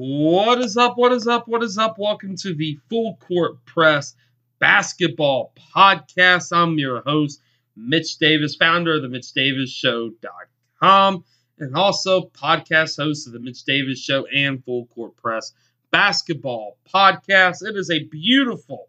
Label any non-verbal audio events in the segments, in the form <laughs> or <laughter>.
What is up? What is up? What is up? Welcome to the Full Court Press Basketball Podcast. I'm your host, Mitch Davis, founder of the Mitch Davis Show.com, and also podcast host of the Mitch Davis Show and Full Court Press Basketball Podcast. It is a beautiful,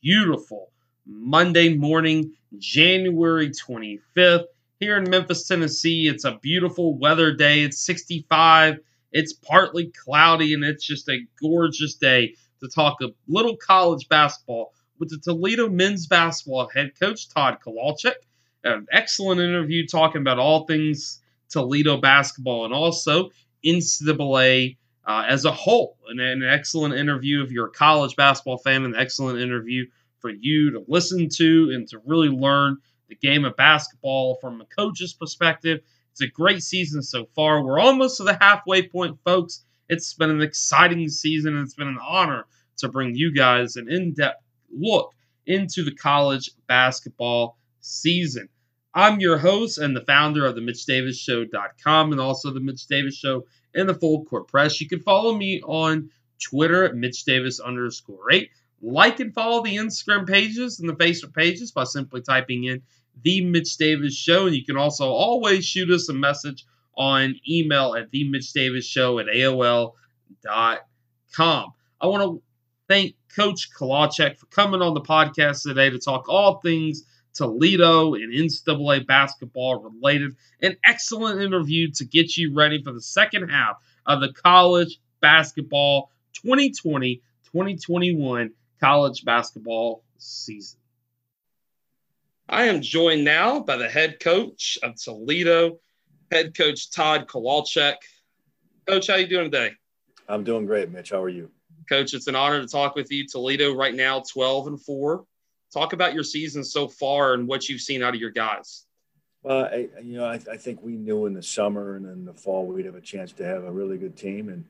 beautiful Monday morning, January 25th, here in Memphis, Tennessee. It's a beautiful weather day. It's 65 it's partly cloudy and it's just a gorgeous day to talk a little college basketball with the Toledo men's basketball head coach Tod Kowalczyk. An excellent interview talking about all things Toledo basketball and also NCAA uh, as a whole. And an excellent interview if you're a college basketball fan, an excellent interview for you to listen to and to really learn the game of basketball from a coach's perspective it's a great season so far. We're almost to the halfway point, folks. It's been an exciting season, and it's been an honor to bring you guys an in depth look into the college basketball season. I'm your host and the founder of the MitchDavisShow.com and also the Mitch Davis Show and the Full Court Press. You can follow me on Twitter at Mitch Davis underscore eight. Like and follow the Instagram pages and the Facebook pages by simply typing in the Mitch Davis Show. And you can also always shoot us a message on email at the Mitch Davis Show at AOL.com. I want to thank Coach Kowalczyk for coming on the podcast today to talk all things Toledo and NCAA basketball related. An excellent interview to get you ready for the second half of the college basketball 2020 2021 college basketball season. I am joined now by the head coach of Toledo, head coach Tod Kowalczyk. Coach, how you doing today? I'm doing great, Mitch. How are you? Coach, it's an honor to talk with you. Toledo right now, 12 and 4. Talk about your season so far and what you've seen out of your guys. Well, I, you know, I, I think we knew in the summer and in the fall we'd have a chance to have a really good team. And,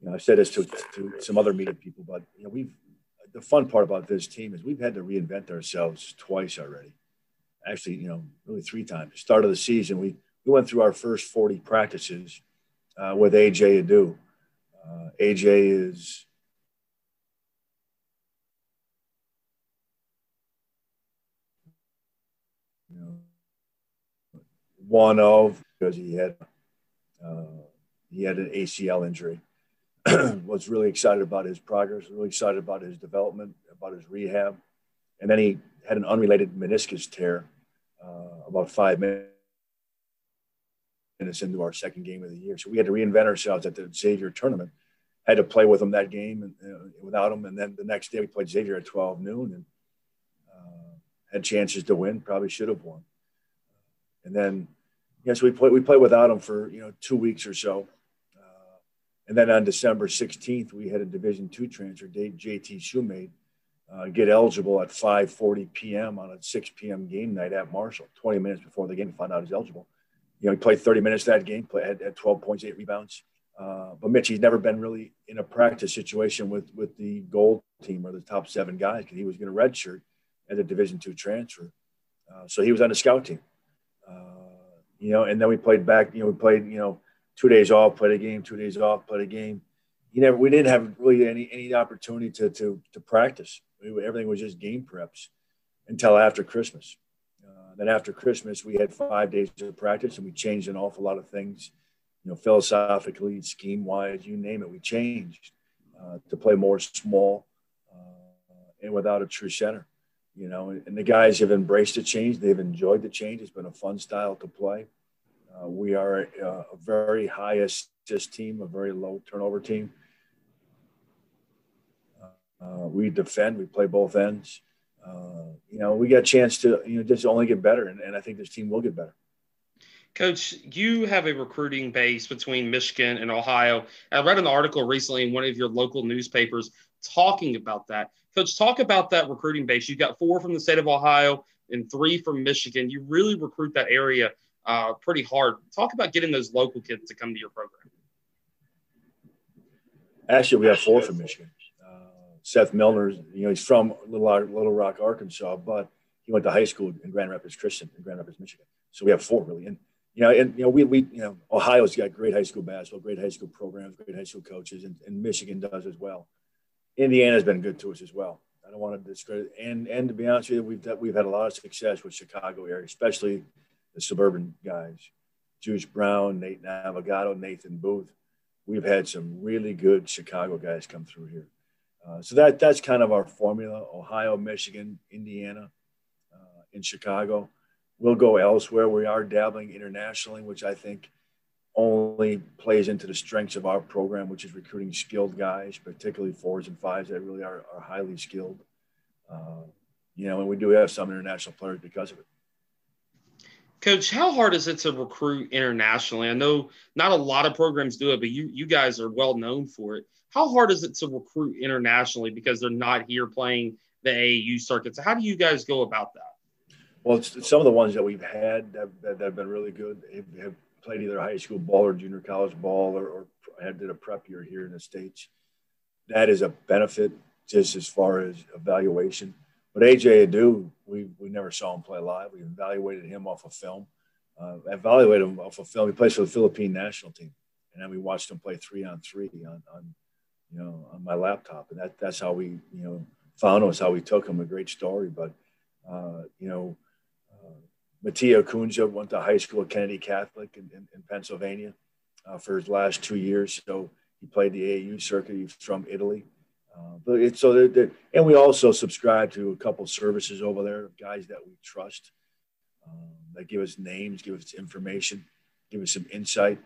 you know, I said this to, to some other media people, but, you know, we've the fun part about this team is we've had to reinvent ourselves twice already. Actually, you know, really three times. Start of the season, we, we went through our first 40 practices uh, with AJ Edu. Uh, AJ is you know, one of because he had uh, he had an ACL injury. <clears throat> was really excited about his progress, really excited about his development, about his rehab. And then he had an unrelated meniscus tear uh, about five minutes into our second game of the year. So we had to reinvent ourselves at the Xavier tournament. Had to play with him that game and uh, without him. And then the next day we played Xavier at 12 noon and uh, had chances to win. Probably should have won. And then, yes, we played. We played without him for you know two weeks or so. And then on December 16th, we had a Division two transfer, JT Shumate, uh, get eligible at 5:40 p.m. on a 6 p.m. game night at Marshall. 20 minutes before the game, found out he's eligible. You know, he played 30 minutes that game, played, had, had 12 points, eight rebounds. Uh, but Mitch, he's never been really in a practice situation with with the gold team or the top seven guys because he was going to redshirt as a Division two transfer. Uh, so he was on the scout team. Uh, you know, and then we played back. You know, we played. You know two days off, played a game, two days off, played a game. You never, we didn't have really any any opportunity to to to practice. We, everything was just game preps until after Christmas. Uh, then after Christmas, we had five days of practice, and we changed an awful lot of things. You know, philosophically, scheme wise, you name it, we changed uh, to play more small uh, and without a true center. You know, and the guys have embraced the change. They've enjoyed the change. It's been a fun style to play. Uh, we are a, a, very high assist team, a very low turnover team. Uh, we defend, we play both ends. Uh, you know, we got a chance to, you know, just only get better. And, and I think this team will get better. Coach, you have a recruiting base between Michigan and Ohio. I read an article recently in one of your local newspapers talking about that. Coach, talk about that recruiting base. You've got four from the state of Ohio and three from Michigan. You really recruit that area uh, pretty hard. Talk about getting those local kids to come to your program. Actually, we have four from Michigan. Uh, Seth Milner, you know, he's from Little, Little Rock, Arkansas, but he went to high school in Grand Rapids Christian in Grand Rapids, Michigan. So we have four really. And you know, and you know, we, we you know, Ohio's got great high school basketball, great high school programs, great high school coaches, and, and Michigan does as well. Indiana's been good to us as well. I don't want to discredit, and and to be honest with you, we've we've had a lot of success with Chicago area, especially the suburban guys, Juice Brown, Nate Navigato, Nathan Boothe. We've had some really good Chicago guys come through here. Uh, so that that's kind of our formula: Ohio, Michigan, Indiana, uh, in Chicago. We'll go elsewhere. We are dabbling internationally, which I think only plays into the strengths of our program, which is recruiting skilled guys, particularly fours and fives that really are, are highly skilled. Uh, you know, and we do have some international players because of it. Coach, how hard is it to recruit internationally? I know not a lot of programs do it, but you you guys are well known for it. How hard is it to recruit internationally because they're not here playing the AAU So How do you guys go about that? Well, some of the ones that we've had that, that, that have been really good have, have, played either high school ball or junior college ball or, or had did a prep year here in the states. That is a benefit just as far as evaluation. But AJ Edu, we, we never saw him play live. We evaluated him off of film. Uh, evaluated him off of film. He plays for the Philippine national team, and then we watched him play three on three on, on you know on my laptop, and that that's how we you know found him. How we took him. A great story, but uh, you know Mattia Kunja went to high school at Kennedy Catholic in, in, in Pennsylvania uh, for his last two years. So he played the AAU circuit. He's from Italy. Uh, but it's so they're, they're, and we also subscribe to a couple services over there, guys that we trust, um, that give us names, give us information, give us some insight,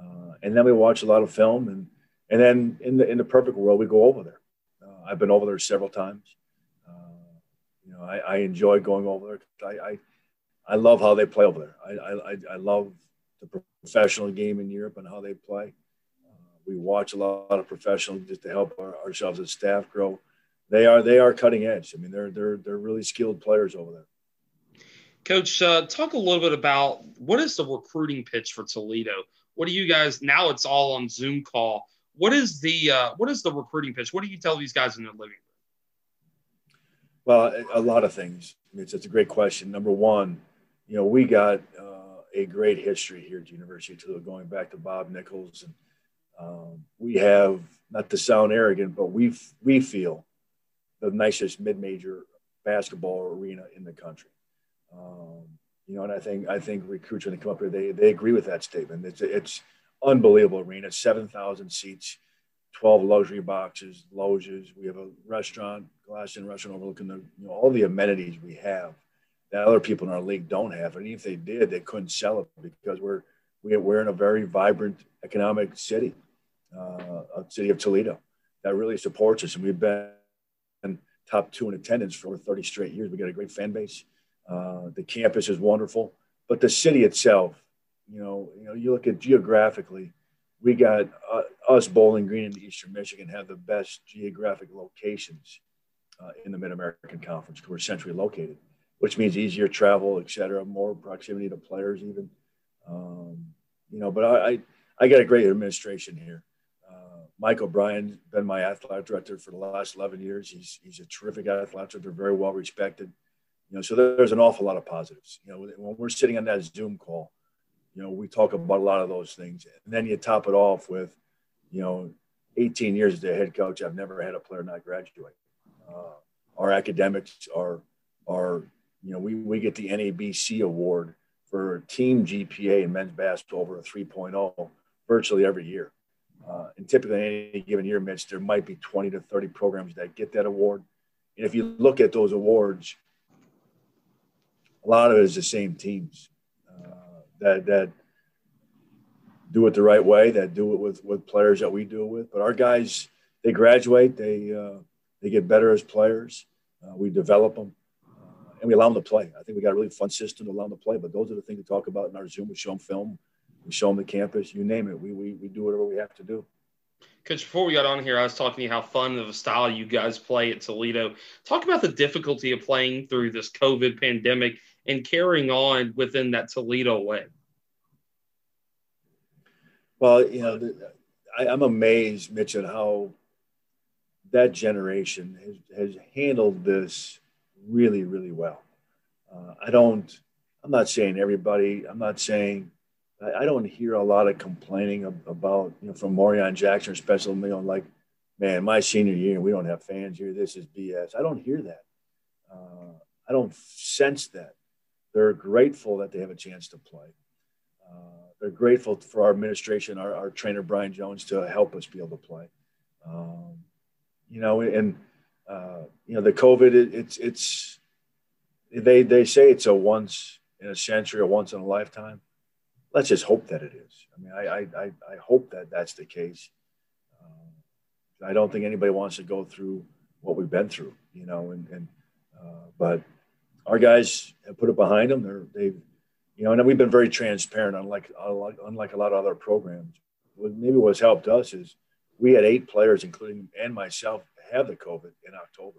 uh, and then we watch a lot of film, and and then in the in the perfect world, we go over there. Uh, I've been over there several times. Uh, you know, I, I enjoy going over there. I, I I love how they play over there. I, I, I love the professional game in Europe and how they play. We watch a lot of professionals just to help our, ourselves as staff grow. They are they are cutting edge. I mean, they're they're they're really skilled players over there. Coach, uh, talk a little bit about what is the recruiting pitch for Toledo? What do you guys now? It's all on Zoom call. What is the uh, what is the recruiting pitch? What do you tell these guys in their living room? Well, a lot of things. It's, it's a great question. Number one, you know, we got uh, a great history here at the University of Toledo, going back to Bob Nichols, and um, we have not to sound arrogant, but we we feel the nicest mid-major basketball arena in the country. Um, you know, and I think I think recruits when they come up here, they they agree with that statement. It's it's unbelievable arena, seven thousand seats, twelve luxury boxes, loges. We have a restaurant, glass in restaurant overlooking the you know all the amenities we have that other people in our league don't have. And if they did, they couldn't sell it because we're we're in a very vibrant economic city, uh, city of Toledo that really supports us. And we've been top two in attendance for over 30 straight years. We got a great fan base. Uh, the campus is wonderful, but the city itself, you know, you know, you look at geographically, we got uh, us Bowling Green in Eastern Michigan have the best geographic locations uh, in the Mid American Conference because we're centrally located which means easier travel, et cetera, more proximity to players, even. Um, you know, but I, I, I got a great administration here. Mike O'Brien been my athletic director for the last 11 years. He's, he's a terrific athletic director, very well respected. You know, so there's an awful lot of positives. You know, when we're sitting on that Zoom call, you know, we talk about a lot of those things. And then you top it off with, you know, 18 years as a head coach, I've never had a player not graduate. Uh, our academics are, are you know, we, we get the NABC award for team GPA in men's basketball over a 3.0 virtually every year. Uh, and typically, any given year, Mitch, there might be 20 to 30 programs that get that award. And if you look at those awards, a lot of it is the same teams uh, that that do it the right way, that do it with with players that we do it with. But our guys, they graduate, they uh, they get better as players. Uh, we develop them and we allow them to play. I think we got a really fun system to allow them to play. But those are the things we talk about in our Zoom. We show them film, we show them the campus, you name it. We, we, we do whatever we have to do. Coach, before we got on here, I was talking to you how fun of a style you guys play at Toledo. Talk about the difficulty of playing through this COVID pandemic and carrying on within that Toledo way. Well, you know, I, am amazed, Mitch, at how that generation has, has handled this really, really well. Uh, I don't, I'm not saying everybody, I'm not saying I, I don't hear a lot of complaining about, you know, from Marreon Jackson, especially, you know, like, man, my senior year, we don't have fans here. This is BS. I don't hear that. Uh, I don't sense that. They're grateful that they have a chance to play. Uh, they're grateful for our administration, our, our, trainer Brian Jones, to help us be able to play. Um, you know, and uh, you know the COVID, it, it's it's they they say it's a once in a century or once in a lifetime. Let's just hope that it is. I mean, I I, I hope that that's the case. Uh, I don't think anybody wants to go through what we've been through, you know, and and uh, but our guys have put it behind them. They're they've you know, and we've been very transparent, unlike unlike a lot of other programs. What maybe what's helped us is we had eight players, including and myself, have the COVID in October.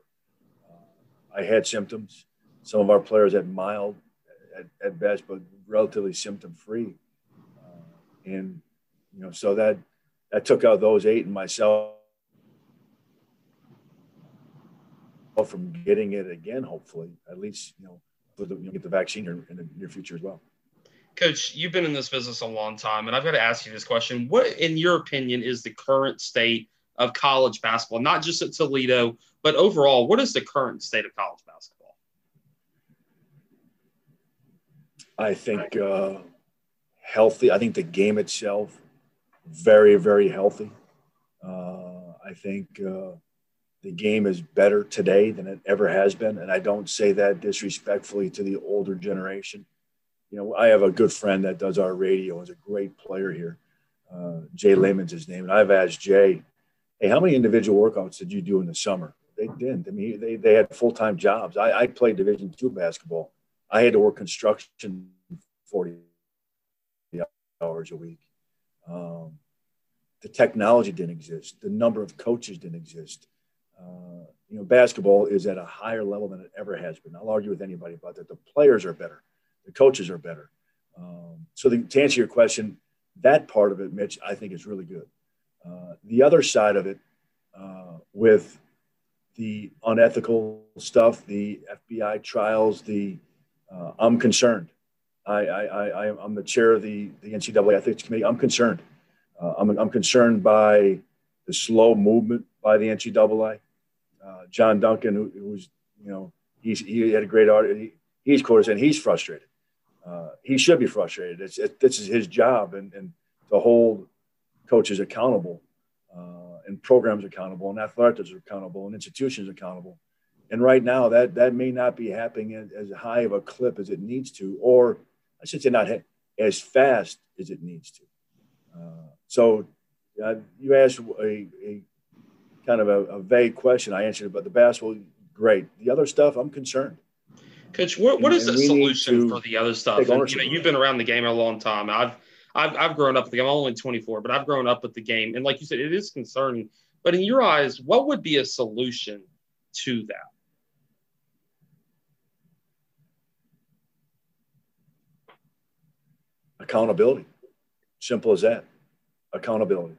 Uh, I had symptoms. Some of our players had mild at, at best, but relatively symptom free. Uh, and you know, so that that took out those eight and myself from getting it again. Hopefully, at least you know, the, you get the vaccine in the near future as well. Coach, you've been in this business a long time, and I've got to ask you this question. What, in your opinion, is the current state of college basketball, not just at Toledo, but overall? What is the current state of college basketball? I think uh, healthy. I think the game itself, very, very healthy. Uh, I think uh, the game is better today than it ever has been. And I don't say that disrespectfully to the older generation you know, I have a good friend that does our radio. Is a great player here. Uh, Jay Lehman's his name, and I've asked Jay, "Hey, how many individual workouts did you do in the summer?" They didn't. I mean, they they had full time jobs. I, I played Division two basketball. I had to work construction forty hours a week. Um, the technology didn't exist. The number of coaches didn't exist. Uh, you know, basketball is at a higher level than it ever has been. I'll argue with anybody about that. The players are better the coaches are better. Um, so the, to answer your question, that part of it, Mitch, I think is really good. Uh, the other side of it, uh, with the unethical stuff, the FBI trials, the uh, I'm concerned. I, I, I, I'm the chair of the, the NCAA Ethics Committee. I'm concerned. Uh, I'm, I'm concerned by the slow movement by the NCAA. Uh, John Duncan, who, who was, you know, he's, he had a great art. He, he's quoted saying he's frustrated uh, he should be frustrated. It's, it, this is his job, and, and to hold coaches accountable, uh, and programs accountable, and athletics are accountable, and institutions accountable. And right now, that that may not be happening as, as high of a clip as it needs to, or I should say, not as fast as it needs to. Uh, so, uh, you asked a, a kind of a, a, vague question. I answered about the basketball. Great. The other stuff, I'm concerned. Coach, what, what is the solution for the other stuff? And, you know, you've been around the game a long time. I've I've, I've grown up with the game. I'm only 24, but I've grown up with the game. And like you said, it is concerning. But in your eyes, what would be a solution to that? Accountability. Simple as that. Accountability.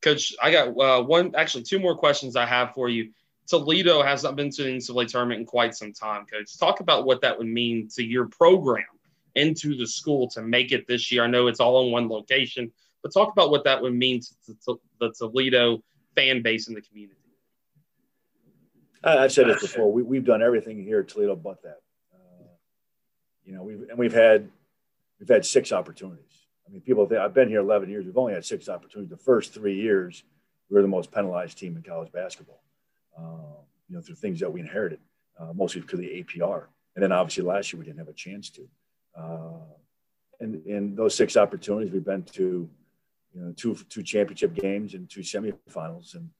Coach, I got uh, one, actually, two more questions I have for you. Toledo has not been to the NCAA tournament in quite some time, Coach. Talk about what that would mean to your program into the school to make it this year. I know it's all in one location, but talk about what that would mean to, the Toledo fan base in the community. I've said it <laughs> before. We, have done everything here at Toledo but that. Uh, you know, we've and we've had we've had six opportunities. I mean, people think I've been here 11 years. We've only had six opportunities. The first three years, we were the most penalized team in college basketball. Uh, you know, through things that we inherited, uh, mostly because of the APR. And then obviously last year we didn't have a chance to. Uh, and in those six opportunities, we've been to, you know, two two championship games and two semifinals. And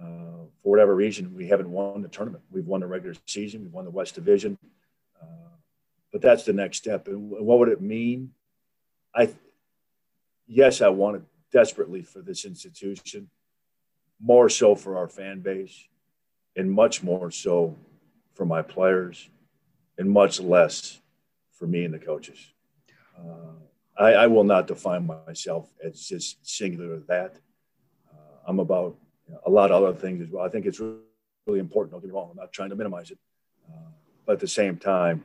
uh, for whatever reason, we haven't won the tournament. We've won the regular season, we've won the West Division, but that's the next step. And what would it mean? I, yes, I want it desperately for this institution, more so for our fan base and much more so for my players, and much less for me and the coaches. Uh, I, I, will not define myself as just singular that. Uh, I'm about a lot of other things as well. I think it's really, really important. Don't get me wrong. I'm not trying to minimize it, uh, but at the same time,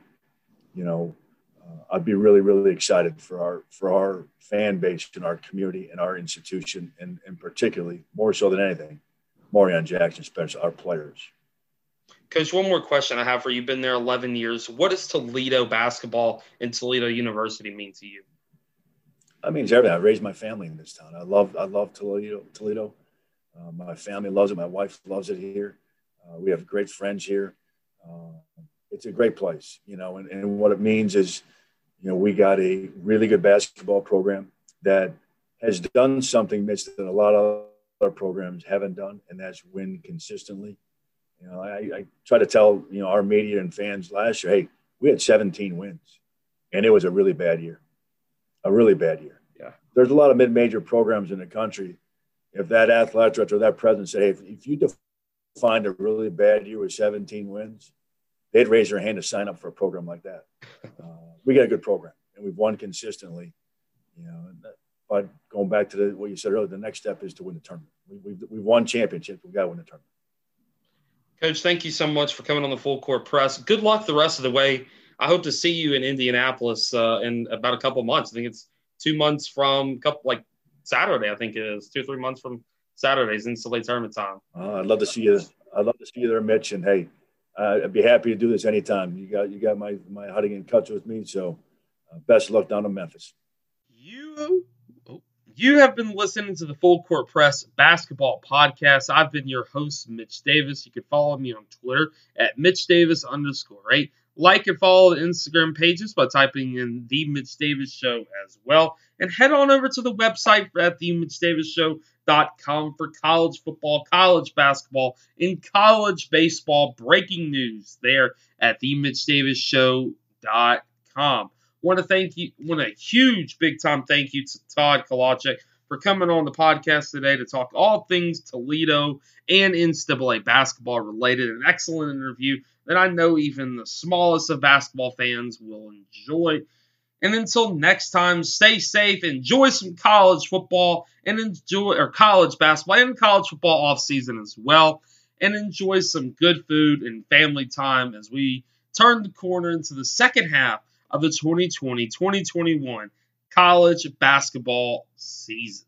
you know, uh, I'd be really, really excited for our for our fan base and our community and our institution, and, and particularly more so than anything, Marreon Jackson, especially our players. Coach, one more question I have for you. You've been there 11 years. What does Toledo basketball and Toledo University mean to you? I means everything. I raised my family in this town. I love I love Toledo. Toledo. Uh, my family loves it. My wife loves it here. Uh, we have great friends here. Uh, it's a great place, you know. And, and what it means is, you know, we got a really good basketball program that has done something, that a lot of other programs haven't done, and that's win consistently. You know, I, I try to tell you know our media and fans last year, hey, we had 17 wins, and it was a really bad year, a really bad year. Yeah, there's a lot of mid-major programs in the country. If that athletic director or that president say, hey, if, if you find a really bad year with 17 wins, they'd raise their hand to sign up for a program like that. Uh, we got a good program, and we've won consistently. You know, but going back to the, what you said earlier, the next step is to win the tournament. We, have we've, we've won championships. We've got to win the tournament. Coach, thank you so much for coming on the full court press. Good luck the rest of the way. I hope to see you in Indianapolis uh, in about a couple months. I think it's two months from couple like Saturday. I think it is two or three months from Saturdays in NCAA tournament time. Uh, I'd love to see you. I'd love to see you there, Mitch. And hey, I'd be happy to do this anytime. You got you got my my get in touch with me. So uh, best luck down in Memphis. You oh, you have been listening to the Full Court Press Basketball Podcast. I've been your host, Mitch Davis. You can follow me on Twitter at Mitch Davis underscore eight. Like and follow the Instagram pages by typing in The Mitch Davis Show as well. And head on over to the website at The Mitch Davis Show.com for college football, college basketball, and college baseball breaking news there at The Mitch Davis Show.com. Want to thank you, want a huge big time thank you to Tod Kowalczyk for coming on the podcast today to talk all things Toledo and NCAA basketball related. An excellent interview that I know even the smallest of basketball fans will enjoy. And until next time, stay safe, enjoy some college football, and enjoy or college basketball and college football off season as well, and enjoy some good food and family time as we turn the corner into the second half of the 2020-2021 college basketball season.